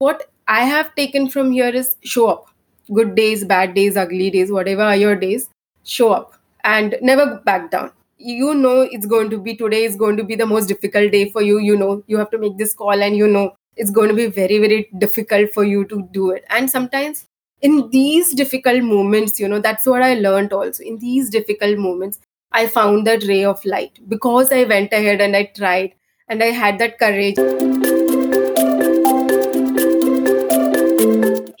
what I have taken from here is show up. Good days, bad days, ugly days, whatever are your days, show up and never back down. You know it's going to be today is going to be the most difficult day for you. You know you have to make this call and you know it's going to be very, very difficult for you to do it. And sometimes in these difficult moments, you know, that's what I learned also. In these difficult moments, I found that ray of light because I went ahead and I tried and I had that courage.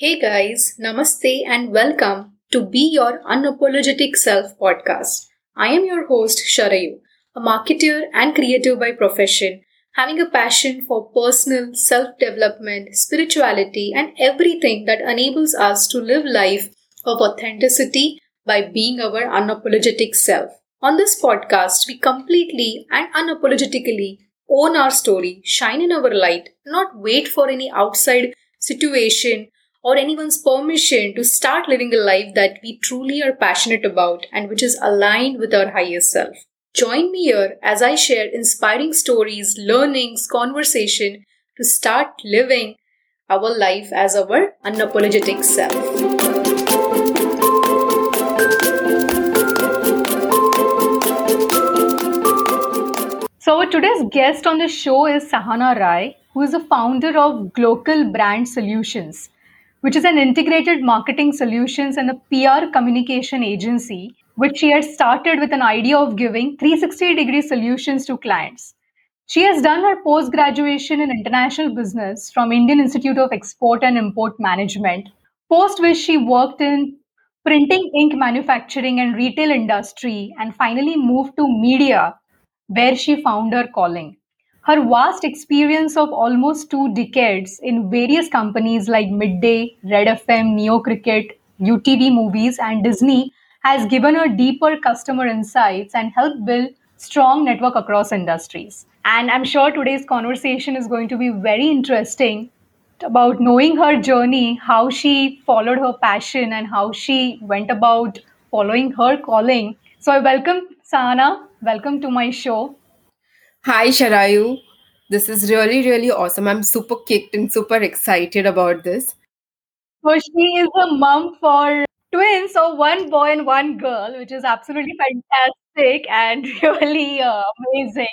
Hey guys, namaste and welcome to Be Your Unapologetic Self podcast. I am your host Sharayu, a marketer and creative by profession, having a passion for personal self development, spirituality, and everything that enables us to live life of authenticity by being our unapologetic self. On this podcast, we completely and unapologetically own our story, shine in our light, not wait for any outside situation or anyone's permission to start living a life that we truly are passionate about and which is aligned with our higher self. Join me here as I share inspiring stories, learnings, conversation to start living our life as our unapologetic self. So, today's guest on the show is Sahana Rai, who is the founder of Global Brand Solutions which is an integrated marketing solutions and a PR communication agency, which she had started with an idea of giving 360 degree solutions to clients. She has done her post graduation in international business from Indian Institute of Export and Import Management, post which she worked in printing ink manufacturing and retail industry and finally moved to media where she found her calling. Her vast experience of almost two decades in various companies like Midday, Red FM, Neo Cricket, UTV Movies, and Disney has given her deeper customer insights and helped build strong network across industries. And I'm sure today's conversation is going to be very interesting about knowing her journey, how she followed her passion, and how she went about following her calling. So I welcome Sana. Welcome to my show. Hi, Sharayu. This is really, really awesome. I'm super kicked and super excited about this. So she is a mom for twins, so one boy and one girl, which is absolutely fantastic and really uh, amazing.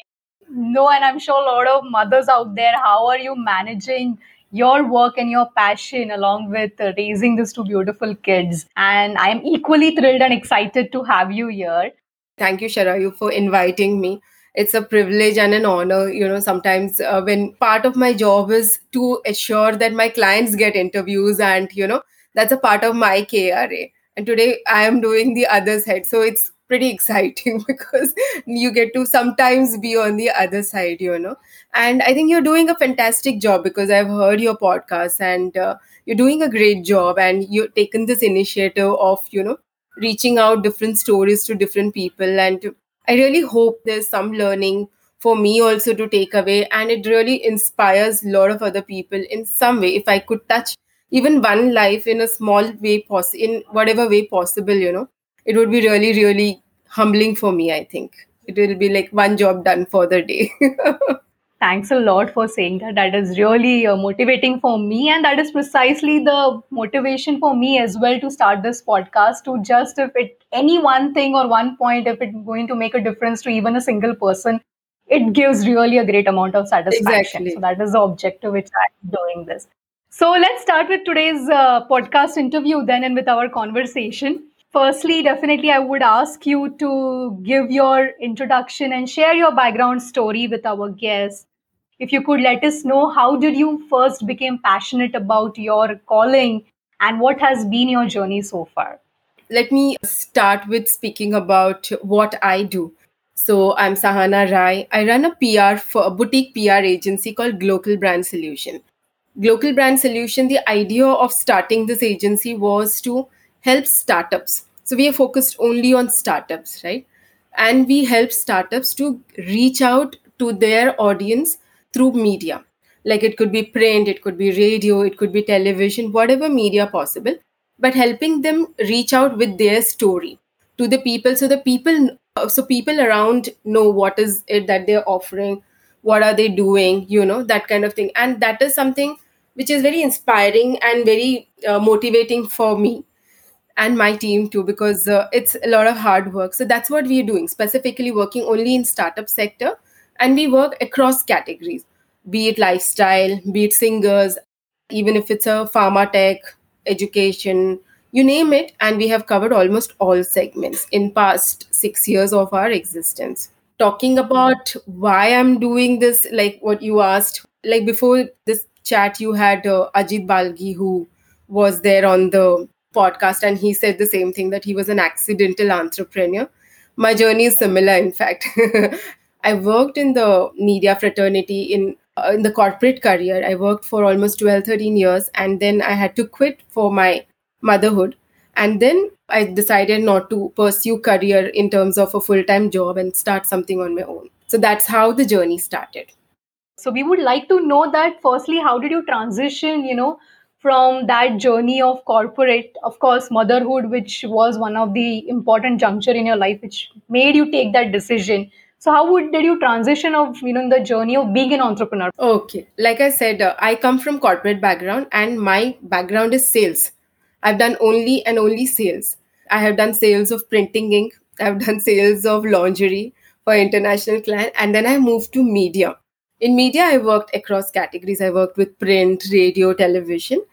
No, and I'm sure a lot of mothers out there, how are you managing your work and your passion along with uh, raising these two beautiful kids? And I am equally thrilled and excited to have you here. Thank you, Sharayu, for inviting me it's a privilege and an honor you know sometimes uh, when part of my job is to assure that my clients get interviews and you know that's a part of my kra and today i am doing the other side. So it's pretty exciting because you get to sometimes be on the other side you know. And i think you're doing a fantastic job because i've heard your podcast and uh, you're doing a great job and you've taken this initiative of you know reaching out different stories to different people and I really hope there's some learning for me also to take away and it really inspires a lot of other people in some way if i could touch even one life in a small way poss- in whatever way possible you know. It would be really really humbling for me i think. It will be like one job done for the day Thanks a lot for saying that. That is really uh, motivating for me. And that is precisely the motivation for me as well to start this podcast. To just, if it any one thing or one point, if it's going to make a difference to even a single person, it gives really a great amount of satisfaction. Exactly. So that is the objective which I'm doing this. So let's start with today's uh, podcast interview then and with our conversation. Firstly, definitely, I would ask you to give your introduction and share your background story with our guests. If you could let us know how did you first become passionate about your calling and what has been your journey so far? Let me start with speaking about what I do. So I'm Sahana Rai. I run a PR for a boutique PR agency called Global Brand Solution. Global Brand Solution, the idea of starting this agency was to help startups. So we are focused only on startups, right? And we help startups to reach out to their audience through media. Like it could be print, it could be radio, it could be television, whatever media possible, but helping them reach out with their story to the people so the people so people around know what is it that they're offering what are they doing you know that kind of thing and that is something which is very inspiring and very uh, motivating for me and my team too because uh, it's a lot of hard work. So that's what we're doing specifically working only in startup sector and we work across categories be it lifestyle be it singers even if it's a pharma tech education you name it and we have covered almost all segments in past 6 years of our existence. Talking about why i'm doing this like what you asked like before this chat you had uh, ajit balgi who was there on the podcast and he said the same thing that he was an accidental entrepreneur. My journey is similar in fact. I worked in the media fraternity in uh, in the corporate career. I worked for almost 12 13 years and then i had to quit for my motherhood. And then i decided not to pursue career in terms of a full-time job and start something on my own. So that's how the journey started. So we would like to know that firstly how did you transition you know from that journey of corporate of course motherhood which was one of the important juncture in your life which made you take that decision. So how would did you transition of you know the journey of being an entrepreneur? Okay. Like i said uh, i come from corporate background and my background is sales. I've done only and only sales. I have done sales of printing ink. I've done sales of lingerie for international client. And then i moved to media. In media i worked across categories. I worked with print radio television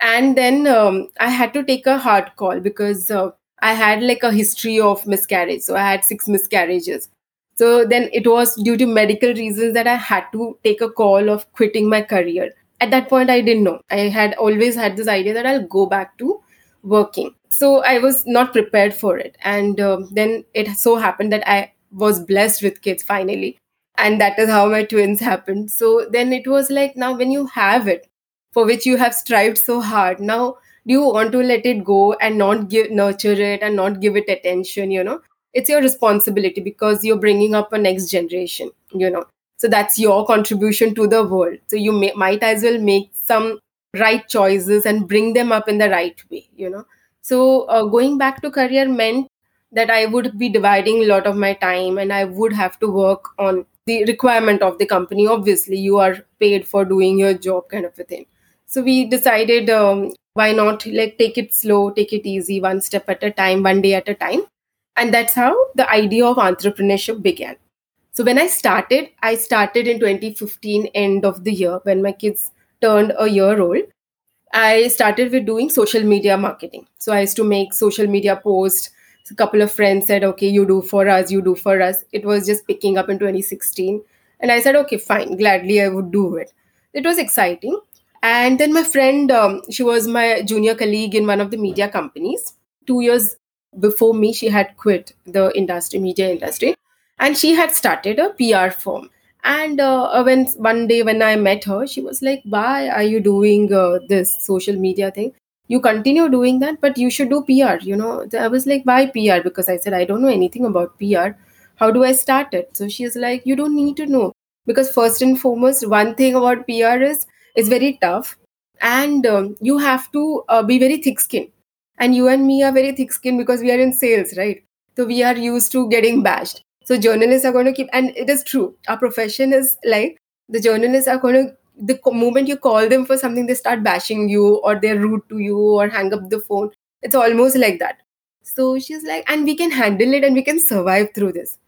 and then um, i had to take a hard call because uh, i had like a history of miscarriage. So i had six miscarriages. So then it was due to medical reasons that i had to take a call of quitting my career. At that point i didn't know. I had always had this idea that i'll go back to working. So i was not prepared for it. And um, then it so happened that i was blessed with kids finally. And that is how my twins happened. So then it was like now when you have it for which you have strived so hard. Now do you want to let it go and not give nurture it and not give it attention you know? It's your responsibility because you're bringing up a next generation you know? So that's your contribution to the world. So you may, might as well make some right choices and bring them up in the right way you know? So uh, going back to career meant that i would be dividing a lot of my time and i would have to work on the requirement of the company. Obviously you are paid for doing your job kind of a thing so we decided um, why not like take it slow take it easy one step at a time one day at a time and that's how the idea of entrepreneurship began so when i started i started in 2015 end of the year when my kids turned a year old i started with doing social media marketing so i used to make social media posts a couple of friends said, okay, you do for us, you do for us. It was just picking up in 2016. And I said, okay, fine, gladly I would do it. It was exciting. And then my friend, um, she was my junior colleague in one of the media companies. Two years before me, she had quit the industry, media industry, and she had started a PR firm. And uh, when one day when I met her, she was like, "Why are you doing uh, this social media thing?" you continue doing that but you should do pr you know i was like why pr because i said i don't know anything about pr how do i start it so she is like you don't need to know because first and foremost one thing about pr is it's very tough. And um, you have to uh, be very thick skinned and you and me are very thick skinned because we are in sales right? So we are used to getting bashed. So journalists are going to keep and it is true. Our profession is like the journalists are going to the moment you call them for something they start bashing you or they're rude to you or hang up the phone. It's almost like that. So she's like and we can handle it and we can survive through this.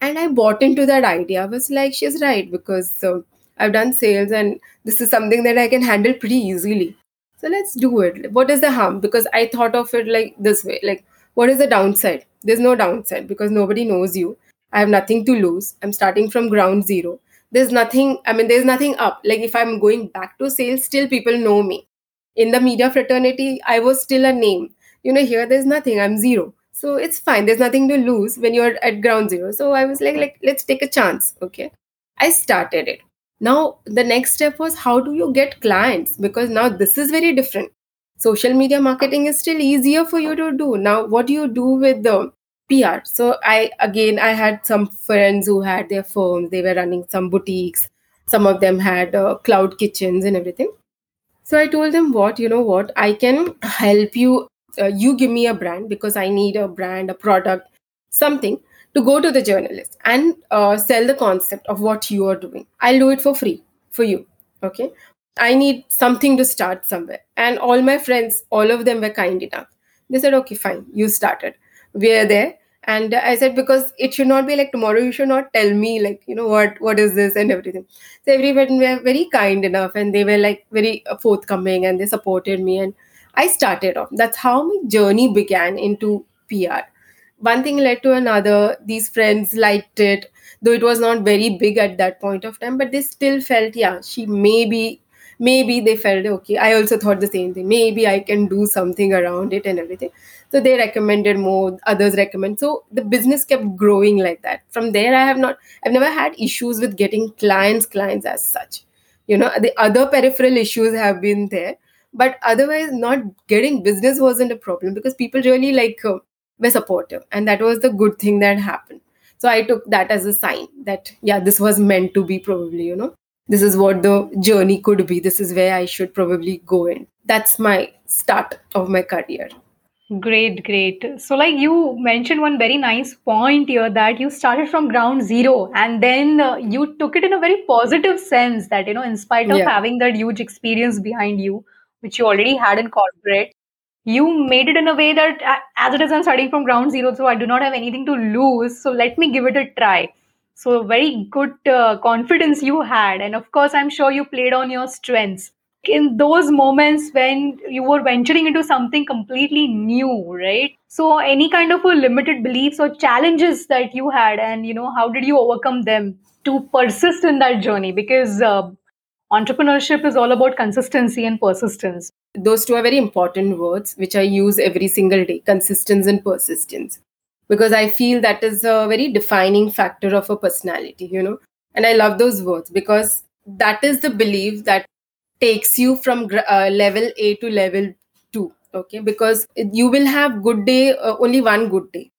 And i bought into that idea. I was like she's right because uh, i've done sales and this is something that i can handle pretty easily. So let's do it. What is the harm? Because i thought of it like this way like what is the downside? There's no downside because nobody knows you. I have nothing to lose. I'm starting from ground zero. There's nothing i mean there's nothing up. Like if i'm going back to sales still people know me. In the media fraternity i was still a name. You know here there's nothing. I'm zero. So it's fine. There's nothing to lose when you're at ground zero. So i was like like let's take a chance. Okay. I started it now the next step was how do you get clients because now this is very different social media marketing is still easier for you to do now what do you do with the PR. So I again I had some friends who had their firms. They were running some boutiques. Some of them had uh, cloud kitchens and everything. So I told them, what you know, what I can help you. Uh, you give me a brand because I need a brand, a product, something to go to the journalist and uh, sell the concept of what you are doing. I'll do it for free for you. Okay. I need something to start somewhere. And all my friends, all of them were kind enough. They said, okay, fine, you started. We're there. And I said, because it should not be like tomorrow, you should not tell me, like, you know, what what is this and everything. So everyone were very kind enough and they were like very forthcoming and they supported me. And I started off. That's how my journey began into PR. One thing led to another. These friends liked it, though it was not very big at that point of time, but they still felt, yeah, she may be maybe they felt okay i also thought the same thing. Maybe i can do something around it and everything. So they recommended more others recommend. So the business kept growing like that. From there i have not i've never had issues with getting clients clients as such. You know the other peripheral issues have been there but otherwise not getting business wasn't a problem because people really like uh, were supportive. And that was the good thing that happened. So i took that as a sign that yeah this was meant to be probably you know this is what the journey could be. This is where i should probably go in. That's my start of my career. Great, great. So, like you mentioned one very nice point here that you started from ground zero and then uh, you took it in a very positive sense that, you know, in spite of yeah. having that huge experience behind you, which you already had in corporate, you made it in a way that, as it is, I'm starting from ground zero, so I do not have anything to lose. So, let me give it a try. So, very good uh, confidence you had. And of course, I'm sure you played on your strengths in those moments when you were venturing into something completely new right so any kind of limited beliefs or challenges that you had and you know how did you overcome them to persist in that journey because uh, entrepreneurship is all about consistency and persistence. Those two are very important words which i use every single day consistency and persistence. Because i feel that is a very defining factor of a personality you know? And i love those words because that is the belief that takes you from uh, level A to level 2 okay? Because you will have good day uh, only one good day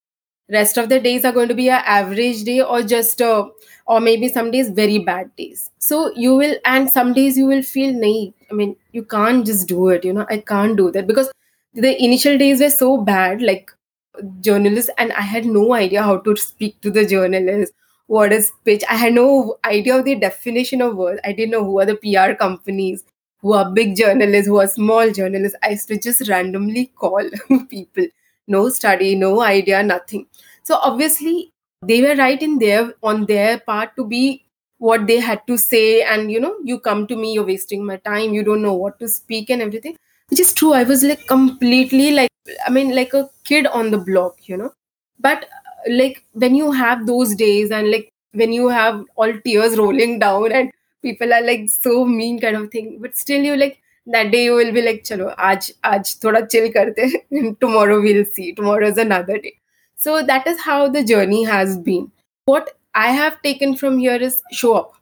rest of the days are going to be an average day or just uh, or maybe some days very bad days. So you will and some days you will feel nay i mean you can't just do it you know i can't do that. Because the initial days were so bad like journalists and i had no idea how to speak to the journalists what is pitch. I had no idea of the definition of words. I didn't know who are the pr companies who are big journalists who are small journalists. I used to just randomly call people no study no idea nothing. So obviously they were right in there on their part to be what they had to say and you know you come to me you're wasting my time you don't know what to speak and everything which is true. I was like completely like i mean like a kid on the block you know? But uh, like when you have those days and like when you have all tears rolling down and people are like so mean kind of thing but still you like that day you will be like chalo aaj aaj thoda chill karte. Tomorrow we'll see. Tomorrow is another day. So that is how the journey has been. What i have taken from here is show up.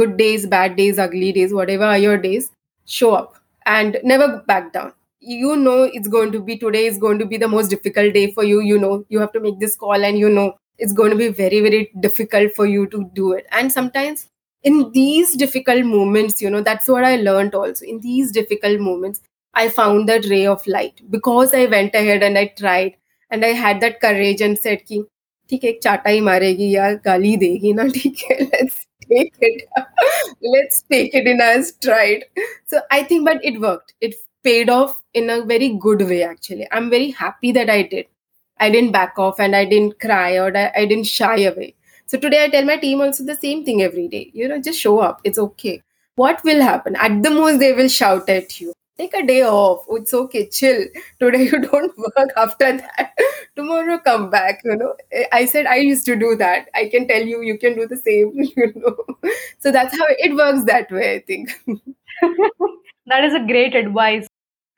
Good days bad days ugly days whatever are your days show up and never back down. You know it's going to be today is going to be the most difficult day for you. You know you have to make this call and you know it's going to be very very difficult for you to do it. And sometimes in these difficult moments you know that's what i learned also in these difficult moments i found that ray of light because i went ahead and i tried and i had that courage and said ki ठीक है एक चाटा ही मारेगी या गाली देगी ना ठीक है let's take it let's take it in as tried so i think but it worked it paid off in a very good way actually i'm very happy that i did i didn't back off and i didn't cry or I, I didn't shy away so today i tell my team also the same thing every day. You know just show up. It's okay. What will happen? At the most they will shout at you. Take a day off. Oh, it's okay. Chill. Today you don't work after that. Tomorrow come back you know. I said i used to do that. I can tell you you can do the same you know. So that's how it works that way i think. That is a great advice.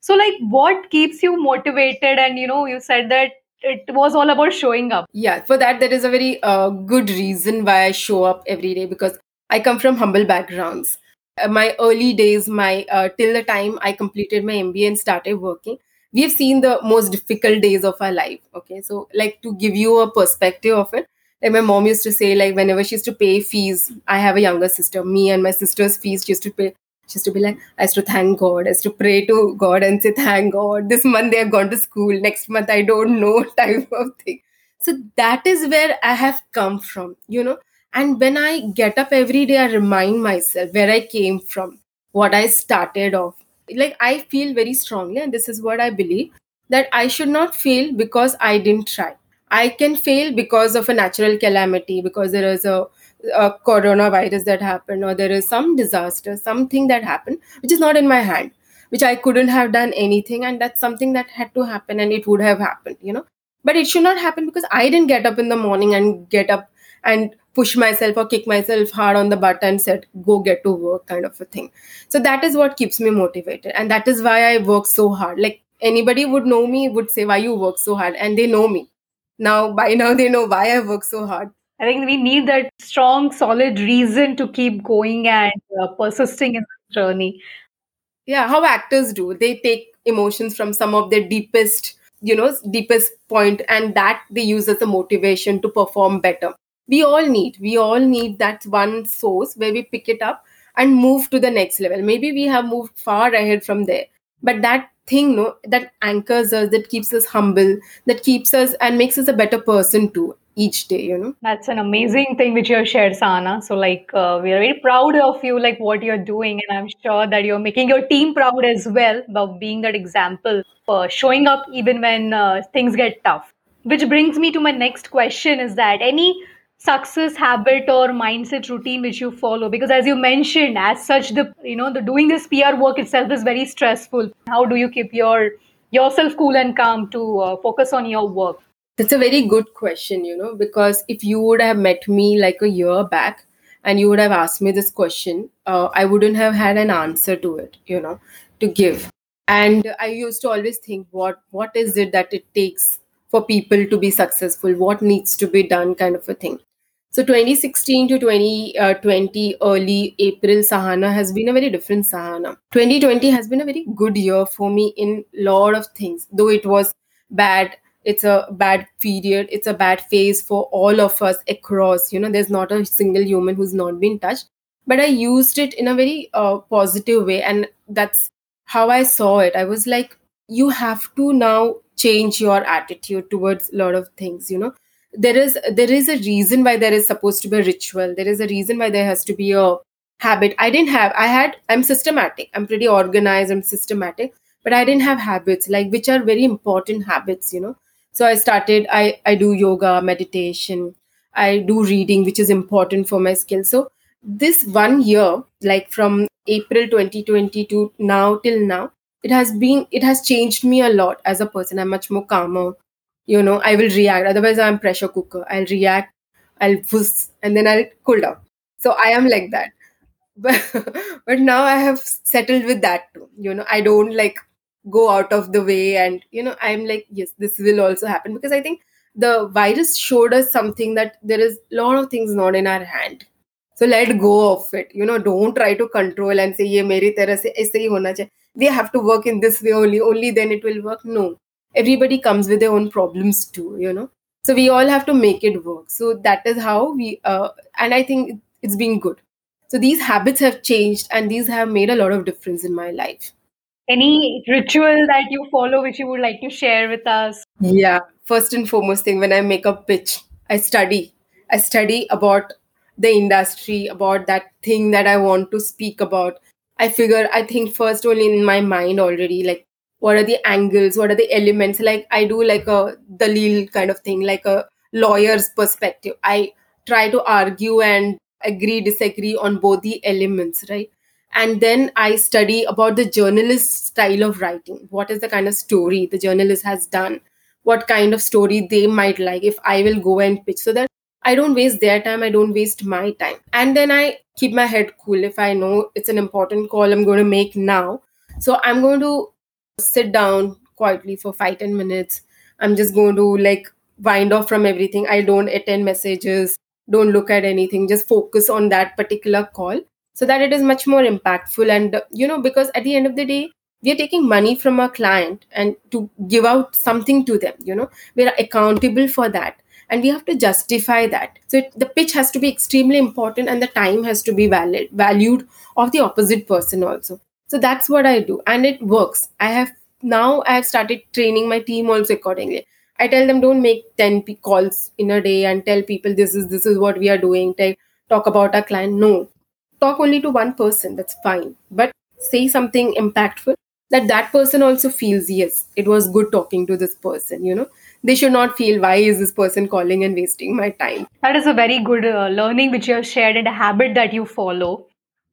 So like what keeps you motivated? And you know you said that it was all about showing up. Yeah for that there is a very uh, good reason why i show up every day because i come from humble backgrounds. Uh, my early days my uh, till the time i completed my mba and started working we have seen the most difficult days of our life okay? So like to give you a perspective of it like my mom used to say like whenever she used to pay fees i have a younger sister me and my sister's fees used to pay used to be like, I used to thank God, I used to pray to God and say, thank God. This month they have gone to school, next month I don't know type of thing. So that is where I have come from, you know. And when I get up every day, I remind myself where I came from, what I started off. Like, I feel very strongly, and this is what I believe that I should not fail because I didn't try. I can fail because of a natural calamity, because there is a, a coronavirus that happened, or there is some disaster, something that happened, which is not in my hand, which I couldn't have done anything. And that's something that had to happen and it would have happened, you know. But it should not happen because I didn't get up in the morning and get up and push myself or kick myself hard on the butt and said, go get to work, kind of a thing. So that is what keeps me motivated. And that is why I work so hard. Like anybody would know me, would say, why you work so hard? And they know me. Now, by now, they know why I work so hard. I think we need that strong, solid reason to keep going and uh, persisting in the journey. Yeah, how actors do. They take emotions from some of their deepest, you know, deepest point, and that they use as a motivation to perform better we all need we all need that one source where we pick it up and move to the next level maybe we have moved far ahead from there but that thing no that anchors us that keeps us humble that keeps us and makes us a better person too each day you know? That's an amazing thing which you have shared sana. So like uh, we are very proud of you like what you're doing and i'm sure that you're making your team proud as well about being that example for showing up even when uh, things get tough. Which brings me to my next question is that any success habit or mindset routine which you follow? Because as you mentioned as such the you know the doing this pr work itself is very stressful. How do you keep your yourself cool and calm to uh, focus on your work that's a very good question you know because if you would have met me like a year back and you would have asked me this question uh, i wouldn't have had an answer to it you know to give and i used to always think what what is it that it takes for people to be successful what needs to be done kind of a thing so 2016 to 2020 uh, early April Sahana has been a very different Sahana. 2020 has been a very good year for me in lot of things. Though it was bad, it's a bad period, it's a bad phase for all of us across. You know, there's not a single human who's not been touched. But I used it in a very uh, positive way, and that's how I saw it. I was like, you have to now change your attitude towards a lot of things. You know, there is there is a reason why there is supposed to be a ritual there is a reason why there has to be a habit i didn't have i had i'm systematic i'm pretty organized i'm systematic but i didn't have habits like which are very important habits you know so i started i i do yoga meditation. I do reading which is important for my skill. So this one year like from april 2022 now till now it has been it has changed me a lot as a person. I'm much more calmer. You know i will react. Otherwise i'm pressure cooker. I'll react i'll push and then i'll cool down. So i am like that. But but now i have settled with that too. You know i don't like go out of the way and you know i'm like yes this will also happen. Because i think the virus showed us something that there is a lot of things not in our hand. So let go of it. You know don't try to control and say ye meri we have to work in this way only. Only then it will work. No. Everybody comes with their own problems too you know. So we all have to make it work. So that is how we uh, and i think it's been good. So these habits have changed and these have made a lot of difference in my life any ritual that you follow which you would like to share with us? Yeah first and foremost thing when i make a pitch i study. I study about the industry about that thing that i want to speak about. I figure i think first only in my mind already like what are the angles what are the elements? Like i do like a dalil kind of thing like a lawyer's perspective. I try to argue and agree disagree on both the elements right and then i study about the journalist style of writing. What is the kind of story the journalist has done? What kind of story they might like if i will go and pitch. So that i don't waste their time i don't waste my time. And then i keep my head cool. If i know it's an important call i'm going to make now so i'm going to sit down quietly for five ten minutes. I'm just going to like wind off from everything. I don't attend messages don't look at anything just focus on that particular call so that it is much more impactful. And you know because at the end of the day we are taking money from our client and to give out something to them you know. We are accountable for that and we have to justify that. So it, the pitch has to be extremely important and the time has to be valid valued of the opposite person also. So that's what i do and it works. I have now i have started training my team also accordingly. I tell them don't make 10 p- calls in a day and tell people this is this is what we are doing. Talk about our client. No talk only to one person that's fine but say something impactful that that person also feels yes it was good talking to this person you know they should not feel why is this person calling and wasting my time That is a very good uh, learning which you have shared and a habit that you follow.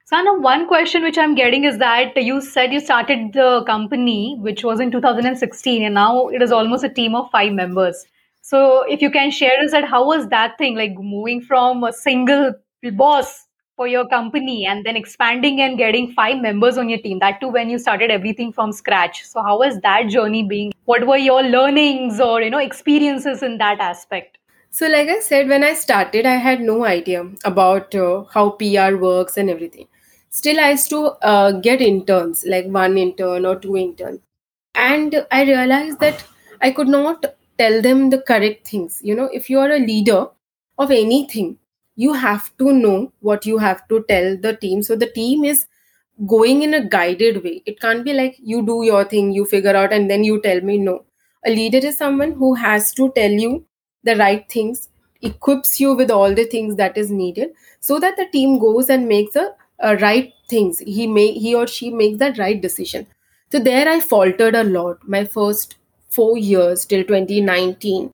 Sana, one question which I'm getting is that you said you started the company, which was in 2016, and now it is almost a team of five members. So, if you can share us that, how was that thing like moving from a single boss for your company and then expanding and getting five members on your team? That too, when you started everything from scratch. So, how was that journey being? What were your learnings or you know experiences in that aspect? so like i said when i started i had no idea about uh, how pr works and everything still i used to uh, get interns like one intern or two interns and i realized that i could not tell them the correct things you know if you are a leader of anything you have to know what you have to tell the team. So the team is going in a guided way. It can't be like you do your thing you figure out and then you tell me no. A leader is someone who has to tell you the right things equips you with all the things that is needed so that the team goes and makes the uh, right things. He may he or she makes that right decision. So there I faltered a lot. My first four years till 2019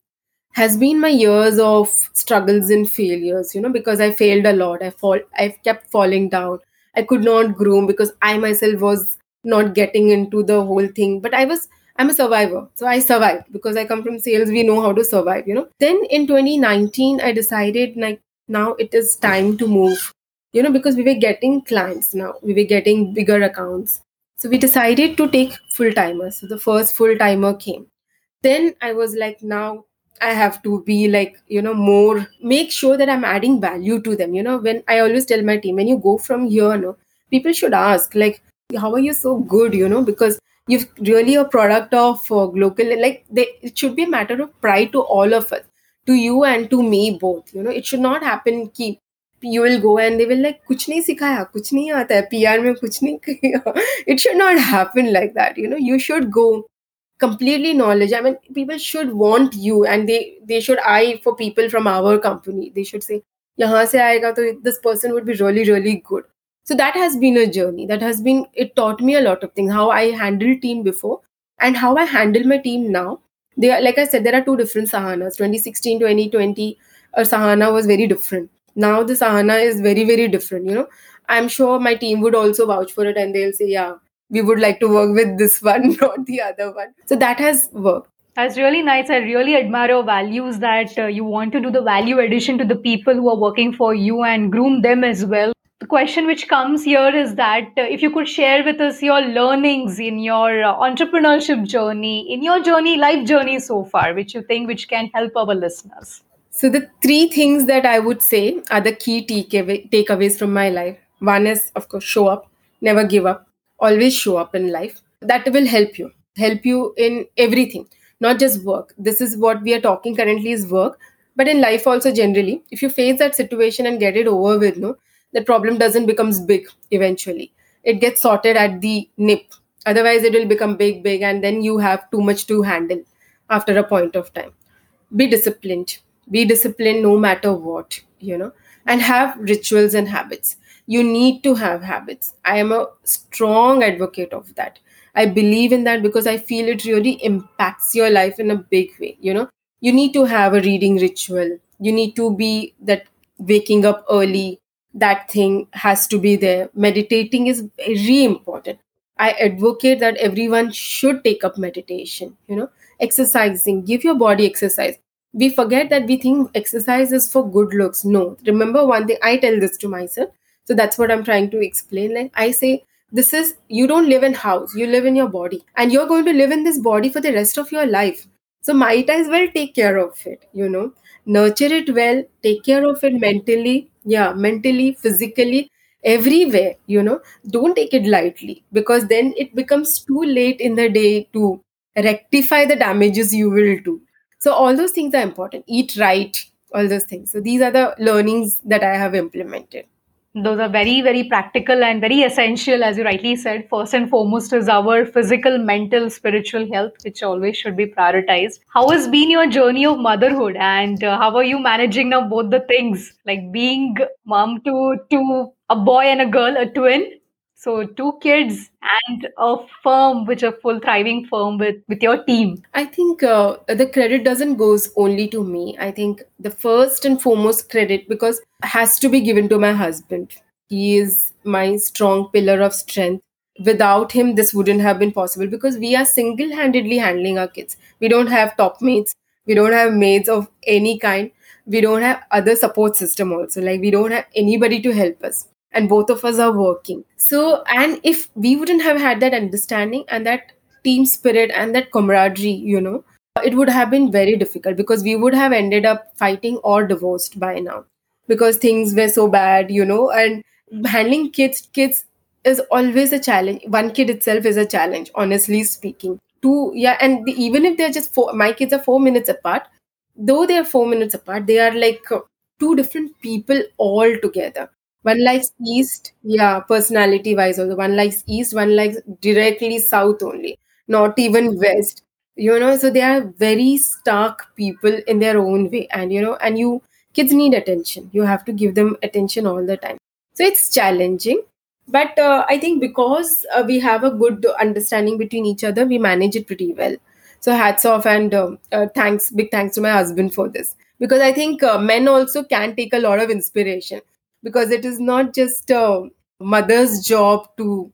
has been my years of struggles and failures, you know, because I failed a lot. I fall I kept falling down. I could not groom because I myself was not getting into the whole thing. But I was I'm a survivor. So I survived because I come from sales. We know how to survive, you know. Then in 2019, I decided like now it is time to move, you know, because we were getting clients now. We were getting bigger accounts so we decided to take full timers. So the first full timer came. Then I was like, now I have to be like, you know, more, make sure that I'm adding value to them. You know, when I always tell my team, when you go from here, no, people should ask, like, how are you so good? You know, because you've really a product of uh, local, like, they, it should be a matter of pride to all of us, to you and to me both. You know, it should not happen, keep. You will go and they will like, kuch nahi sikhaya, kuch nahi aata hai, PR mein kuch nahi. It should not happen like that. You know, you should go completely knowledge. I mean people should want you and they they should eye for people from our company. They should say yahan se aayega to this person would be really really good. So that has been a journey. That has been it taught me a lot of things how i handled team before and how i handle my team now. They are like i said there are two different sahanas. 2016 2020 uh, sahana was very different. Now the sahana is very very different you know. I'm sure my team would also vouch for it and they'll say yeah we would like to work with this one not the other one so that has worked That's really nice. I really admire your values that uh, you want to do the value addition to the people who are working for you and groom them as well. The question which comes here is that uh, if you could share with us your learnings in your uh, entrepreneurship journey, in your journey, life journey so far, which you think which can help our listeners. so the three things that i would say are the key takeaway, takeaways from my life one is of course show up never give up always show up in life that will help you help you in everything not just work. This is what we are talking currently is work but in life also generally if you face that situation and get it over with no the problem doesn't becomes big eventually. It gets sorted at the nip. Otherwise it will become big big and then you have too much to handle after a point of time. Be disciplined. Be disciplined no matter what you know and have rituals and habits you need to have habits. I am a strong advocate of that. I believe in that because i feel it really impacts your life in a big way you know. You need to have a reading ritual. You need to be that waking up early. That thing has to be there. Meditating is very important. I advocate that everyone should take up meditation you know. Exercising. Give your body exercise. We forget that we think exercise is for good looks. No. Remember one thing i tell this to myself so that's what i'm trying to explain. Like i say this is you don't live in house you live in your body. And you're going to live in this body for the rest of your life. So might as well take care of it you know. Nurture it well take care of it mentally yeah mentally physically everywhere you know. Don't take it lightly because then it becomes too late in the day to rectify the damages you will do. So all those things are important. Eat right all those things. So these are the learnings that i have implemented Those are very, very practical and very essential, as you rightly said. First and foremost is our physical, mental, spiritual health, which always should be prioritized. How has been your journey of motherhood, and uh, how are you managing now both the things, like being mom to to a boy and a girl, a twin? So two kids and a firm, which a full thriving firm with with your team. I think uh, the credit doesn't goes only to me. I think the first and foremost credit because has to be given to my husband. He is my strong pillar of strength. Without him, this wouldn't have been possible because we are single-handedly handling our kids. We don't have top mates. We don't have maids of any kind. We don't have other support system also. Like we don't have anybody to help us and both of us are working. So and if we wouldn't have had that understanding and that team spirit and that camaraderie you know it would have been very difficult because we would have ended up fighting or divorced by now because things were so bad you know and handling kids kids is always a challenge. One kid itself is a challenge honestly speaking. Two yeah and the, even if they're just four my kids are four minutes apart though they are four minutes apart they are like uh, two different people all together one likes east, yeah, personality wise also. One likes east, one likes directly south only, not even west. You know, so they are very stark people in their own way. And you know, and you kids need attention. You have to give them attention all the time. So it's challenging. But uh, I think because uh, we have a good understanding between each other, we manage it pretty well. So hats off and uh, uh, thanks, big thanks to my husband for this. Because I think uh, men also can take a lot of inspiration because it is not just a mother's job to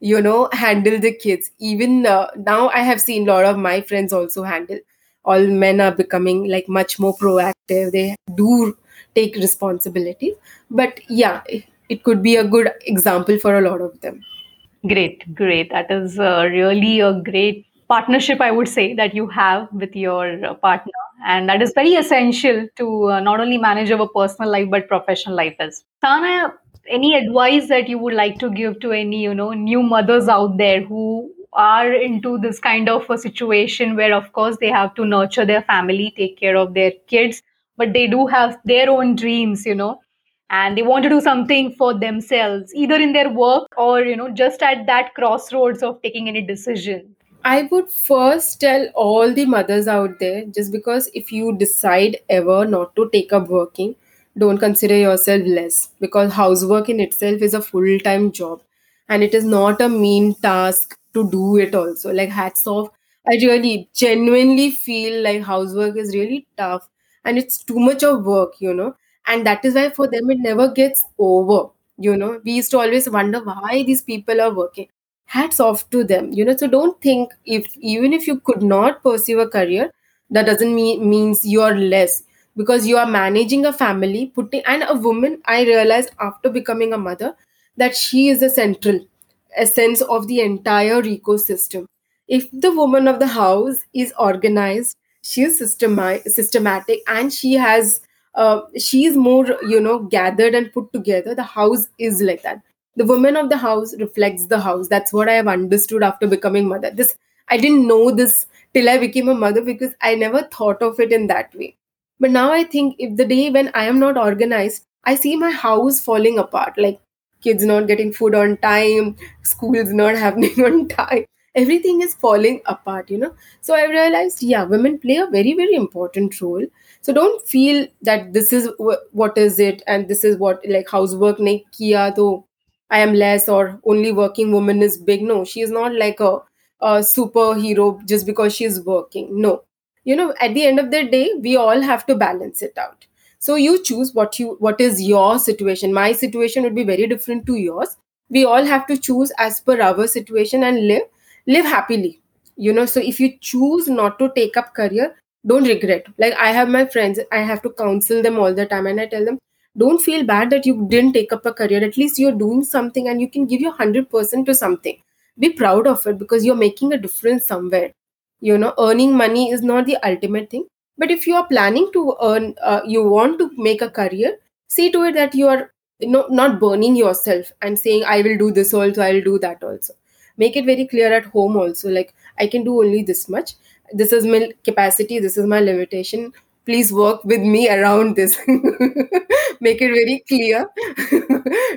you know handle the kids. Even uh, now i have seen a lot of my friends also handle. All men are becoming like much more proactive. They do take responsibility. But yeah it, it could be a good example for a lot of them. Great, great. That is uh, really a great partnership, I would say, that you have with your uh, partner. And that is very essential to uh, not only manage our personal life, but professional life as. Sana, any advice that you would like to give to any, you know, new mothers out there who are into this kind of a situation where, of course, they have to nurture their family, take care of their kids, but they do have their own dreams, you know, and they want to do something for themselves either in their work or you know just at that crossroads of taking any decision I would first tell all the mothers out there just because if you decide ever not to take up working, don't consider yourself less because housework in itself is a full time job and it is not a mean task to do it also. Like, hats off. I really genuinely feel like housework is really tough and it's too much of work, you know, and that is why for them it never gets over. You know, we used to always wonder why these people are working hats off to them you know. So don't think if even if you could not pursue a career that doesn't mean means you're less. Because you are managing a family putting and a woman i realized after becoming a mother that she is the central essence of the entire ecosystem. If the woman of the house is organized she is systemi- systematic and she has uh, she is more you know gathered and put together the house is like that the woman of the house reflects the house. That's what i have understood after becoming mother. This i didn't know this till i became a mother because i never thought of it in that way. But now i think if the day when i am not organized i see my house falling apart. Like kids not getting food on time school's not happening on time. Everything is falling apart you know. So i realized yeah women play a very very important role. So don't feel that this is wh- what is it and this is what like housework nahi kiya to I am less or only working woman is big. No, she is not like a, a superhero just because she is working. No. You know, at the end of the day, we all have to balance it out. So you choose what you what is your situation. My situation would be very different to yours. We all have to choose as per our situation and live live happily. You know, so if you choose not to take up career, don't regret. Like I have my friends, I have to counsel them all the time and I tell them don't feel bad that you didn't take up a career. At least you're doing something and you can give your 100% to something. Be proud of it because you're making a difference somewhere. You know earning money is not the ultimate thing. But if you are planning to earn uh, you want to make a career see to it that you are know, not burning yourself and saying i will do this also i'll do that also. Make it very clear at home also like i can do only this much. This is my capacity this is my limitation please work with me around this. Make it very clear.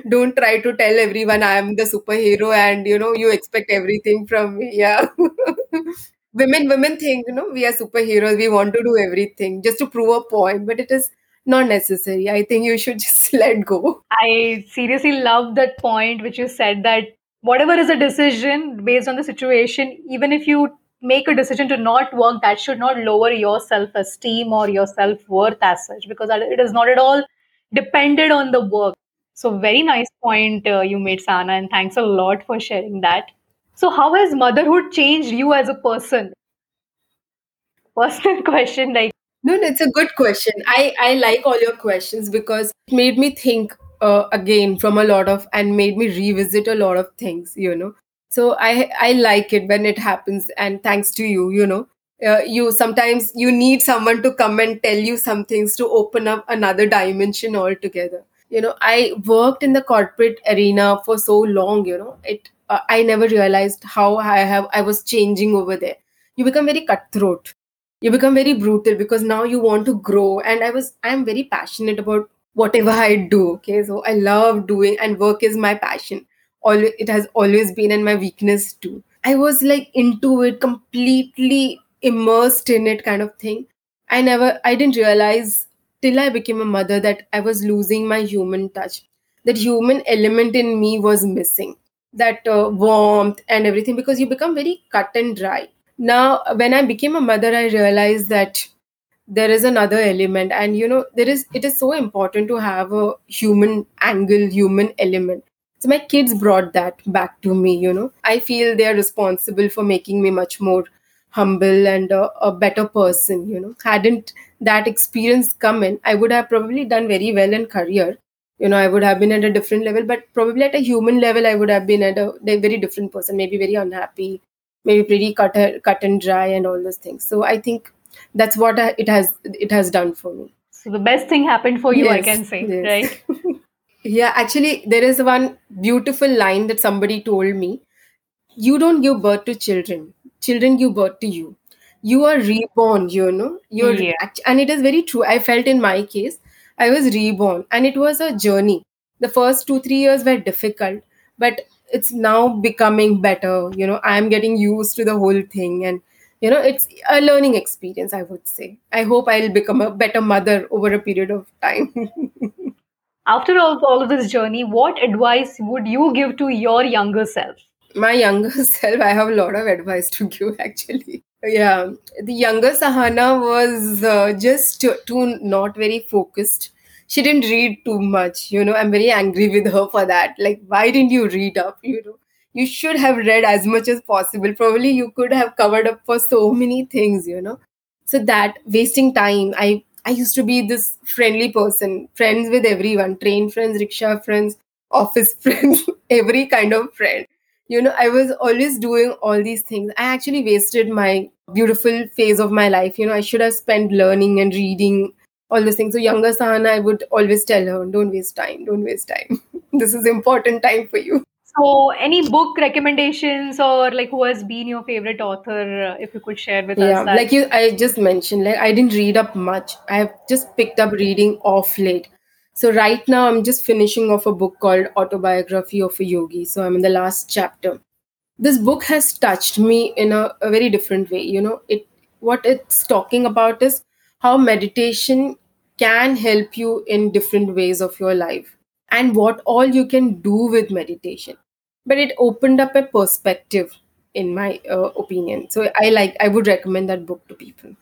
Don't try to tell everyone i am the superhero and you know you expect everything from me. Yeah. Women women think you know we are superheroes. We want to do everything just to prove a point but it is not necessary. I think you should just let go. I seriously love that point which you said that whatever is a decision based on the situation, even if you make a decision to not work, that should not lower your self esteem or your self worth as such, because it is not at all dependent on the work. So, very nice point uh, you made, Sana, and thanks a lot for sharing that. So, how has motherhood changed you as a person? Personal question, like. No, it's a good question. I, I like all your questions because it made me think uh, again from a lot of and made me revisit a lot of things, you know. So I I like it when it happens, and thanks to you, you know, uh, you sometimes you need someone to come and tell you some things to open up another dimension altogether. You know, I worked in the corporate arena for so long. You know, it uh, I never realized how I have I was changing over there. You become very cutthroat you become very brutal because now you want to grow and i was i'm very passionate about whatever i do okay so i love doing and work is my passion always it has always been and my weakness too. I was like into it completely immersed in it kind of thing. I never i didn't realize till i became a mother that i was losing my human touch. That human element in me was missing. That uh, warmth and everything because you become very cut and dry. Now when i became a mother i realized that there is another element. And you know there is it is so important to have a human angle human element so my kids brought that back to me you know. I feel they are responsible for making me much more humble and a, a better person you know. Hadn't that experience come in i would have probably done very well in career. You know i would have been at a different level but probably at a human level i would have been at a, a very different person maybe very unhappy maybe pretty cut cut and dry and all those things. So i think that's what it has it has done for me. So the best thing happened for you yes, i can say yes. right yeah actually there is one beautiful line that somebody told me. You don't give birth to children. Children give birth to you. You are reborn you know. You're yeah. and it is very true. I felt in my case i was reborn and it was a journey. The first 2 3 years were difficult but it's now becoming better you know. I'm getting used to the whole thing and you know it's a learning experience i would say. I hope i'll become a better mother over a period of time after all, all of this journey what advice would you give to your younger self? My younger self i have a lot of advice to give actually. Yeah. The younger sahana was uh, just too, too not very focused. She didn't read too much you know. I'm very angry with her for that. Like why didn't you read up you know? You should have read as much as possible. Probably you could have covered up for so many things you know. So that wasting time i i used to be this friendly person friends with everyone train friends rickshaw friends office friends every kind of friend you know i was always doing all these things i actually wasted my beautiful phase of my life you know i should have spent learning and reading all those things. So younger Sahana, I would always tell her, don't waste time, don't waste time. this is important time for you. So, any book recommendations or like who has been your favorite author, uh, if you could share with yeah, us? Yeah, like you, I just mentioned, like I didn't read up much. I have just picked up reading off late. So right now, I'm just finishing off a book called Autobiography of a Yogi. So I'm in the last chapter. This book has touched me in a, a very different way. You know, it what it's talking about is how meditation can help you in different ways of your life and what all you can do with meditation. But it opened up a perspective in my uh, opinion. So i like i would recommend that book to people.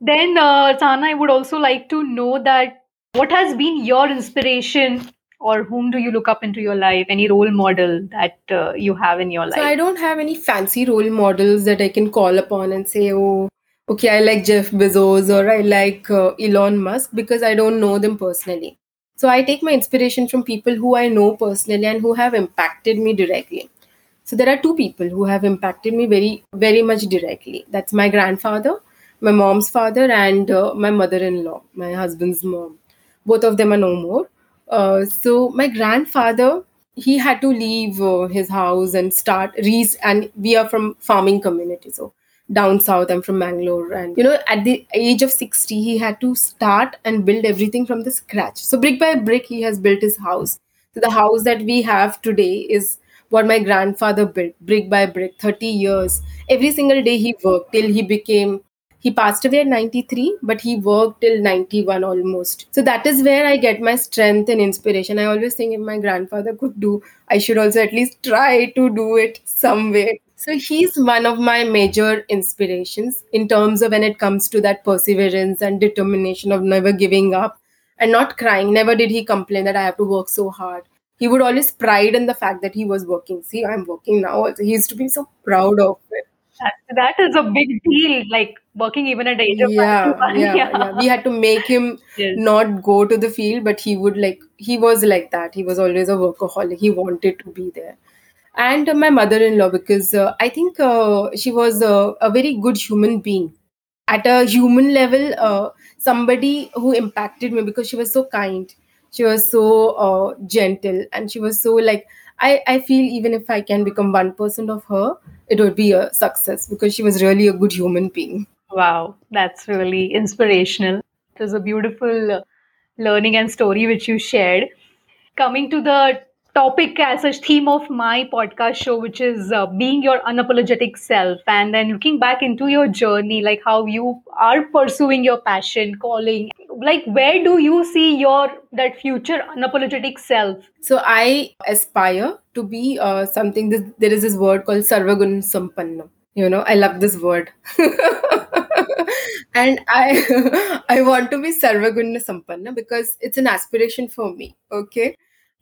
Then uh, sana i would also like to know that what has been your inspiration or whom do you look up into your life? Any role model that uh, you have in your life so i don't have any fancy role models that i can call upon and say oh okay, I like Jeff Bezos or I like uh, Elon Musk because I don't know them personally. So I take my inspiration from people who I know personally and who have impacted me directly. So there are two people who have impacted me very, very much directly. That's my grandfather, my mom's father, and uh, my mother-in-law, my husband's mom. Both of them are no more. Uh, so my grandfather, he had to leave uh, his house and start re- and we are from farming community. So down south. I'm from Bangalore. And, you know, at the age of 60, he had to start and build everything from the scratch. So, brick by brick, he has built his house. So, the house that we have today is what my grandfather built, brick by brick, 30 years. Every single day he worked till he became he passed away at 93 but he worked till 91 almost so that is where i get my strength and inspiration i always think if my grandfather could do i should also at least try to do it some way so he's one of my major inspirations in terms of when it comes to that perseverance and determination of never giving up and not crying never did he complain that i have to work so hard he would always pride in the fact that he was working see i'm working now also he used to be so proud of it that, that is a big deal, like working even at the age of yeah, 91. yeah, yeah. We had to make him Yes. not go to the field, but he would like he was like that. He was always a workaholic. He wanted to be there. And my mother-in-law, because uh, I think uh, she was uh, a very good human being. At a human level, uh, somebody who impacted me because she was so kind. She was so uh, gentle, and she was so like I. I feel even if I can become one percent of her, it would be a success because she was really a good human being. Wow, that's really inspirational. It was a beautiful learning and story which you shared. Coming to the topic as a theme of my podcast show, which is uh, being your unapologetic self, and then looking back into your journey, like how you are pursuing your passion, calling, like where do you see your that future unapologetic self? So I aspire to be uh, something. There is this word called Sarvagun Sampanna. You know, I love this word, and I I want to be Sarvagun Sampanna because it's an aspiration for me. Okay,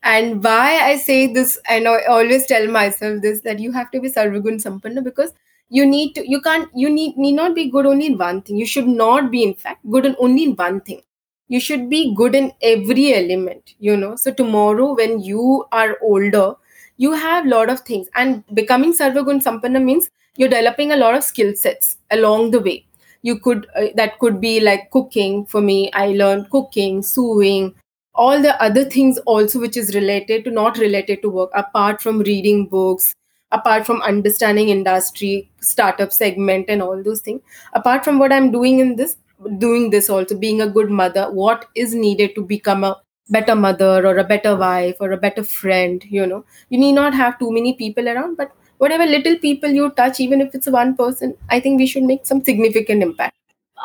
and why I say this, and I always tell myself this that you have to be Sarvagun Sampanna because you need to. You can't. You need need not be good only in one thing. You should not be, in fact, good in only in one thing you should be good in every element you know so tomorrow when you are older you have a lot of things and becoming sarvagun sampanna means you're developing a lot of skill sets along the way you could uh, that could be like cooking for me i learned cooking sewing all the other things also which is related to not related to work apart from reading books apart from understanding industry startup segment and all those things apart from what i'm doing in this doing this also being a good mother what is needed to become a better mother or a better wife or a better friend you know? You need not have too many people around but whatever little people you touch even if it's one person i think we should make some significant impact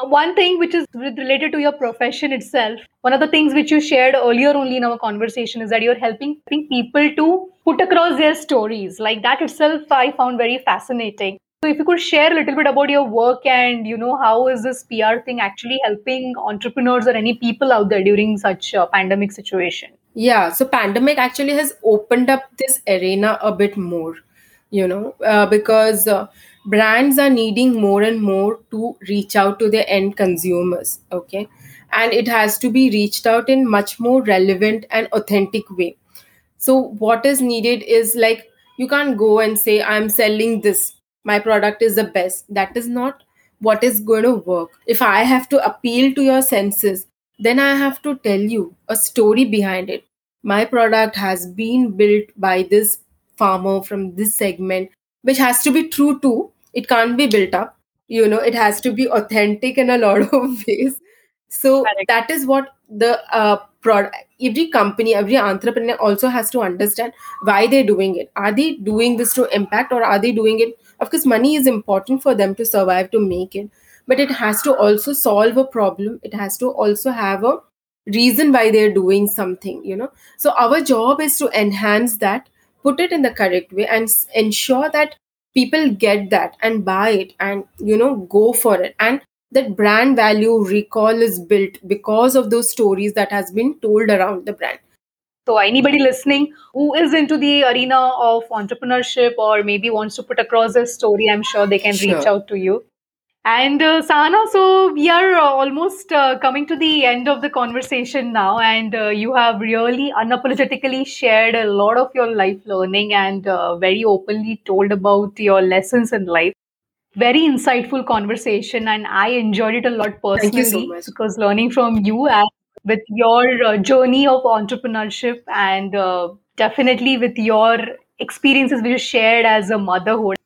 one thing which is related to your profession itself one of the things which you shared earlier only in our conversation is that you're helping helping people to put across their stories. Like that itself i found very fascinating. So if you could share a little bit about your work and you know how is this pr thing actually helping entrepreneurs or any people out there during such a pandemic situation? Yeah so pandemic actually has opened up this arena a bit more you know uh, because uh, brands are needing more and more to reach out to their end consumers okay? And it has to be reached out in much more relevant and authentic way. So what is needed is like you can't go and say i'm selling this. My product is the best. That is not what is going to work. If i have to appeal to your senses then i have to tell you a story behind it. My product has been built by this farmer from this segment which has to be true too it can't be built up. You know it has to be authentic in a lot of ways. So Correct. that is what the uh, product every company every entrepreneur also has to understand why they're doing it. Are they doing this to impact or are they doing it? Of course money is important for them to survive to make it. But it has to also solve a problem. It has to also have a reason why they're doing something you know. So our job is to enhance that put it in the correct way and ensure that people get that and buy it and you know go for it. And that brand value recall is built because of those stories that has been told around the brand. So, anybody listening who is into the arena of entrepreneurship or maybe wants to put across a story, I'm sure they can reach out to you. And uh, Sana, so we are uh, almost uh, coming to the end of the conversation now, and uh, you have really unapologetically shared a lot of your life learning and uh, very openly told about your lessons in life. Very insightful conversation, and I enjoyed it a lot personally so much. because learning from you and with your uh, journey of entrepreneurship and uh, definitely with your experiences which you shared as a motherhood.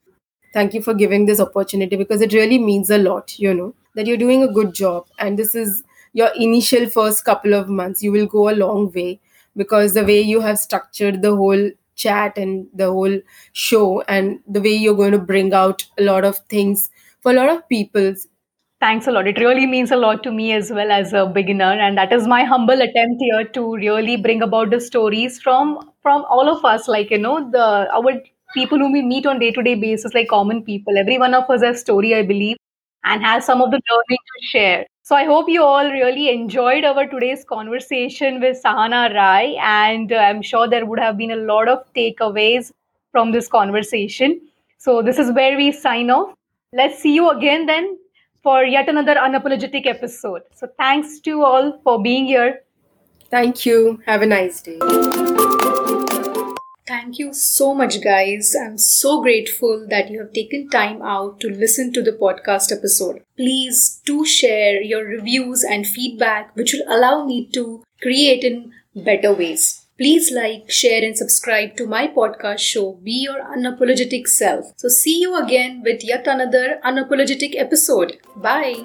Thank you for giving this opportunity because it really means a lot you know that you're doing a good job and this is your initial first couple of months. You will go a long way because the way you have structured the whole chat and the whole show and the way you're going to bring out a lot of things for a lot of people. Thanks a lot. It really means a lot to me as well as a beginner, and that is my humble attempt here to really bring about the stories from from all of us, like you know the our people whom we meet on day to day basis, like common people. Every one of us has a story, I believe, and has some of the learning to share. So I hope you all really enjoyed our today's conversation with Sahana Rai, and uh, I'm sure there would have been a lot of takeaways from this conversation. So this is where we sign off. Let's see you again then for yet another unapologetic episode. So thanks to all for being here. Thank you. Have a nice day. Thank you so much, guys. I'm so grateful that you have taken time out to listen to the podcast episode. Please do share your reviews and feedback, which will allow me to create in better ways. Please like, share, and subscribe to my podcast show, Be Your Unapologetic Self. So, see you again with yet another unapologetic episode. Bye.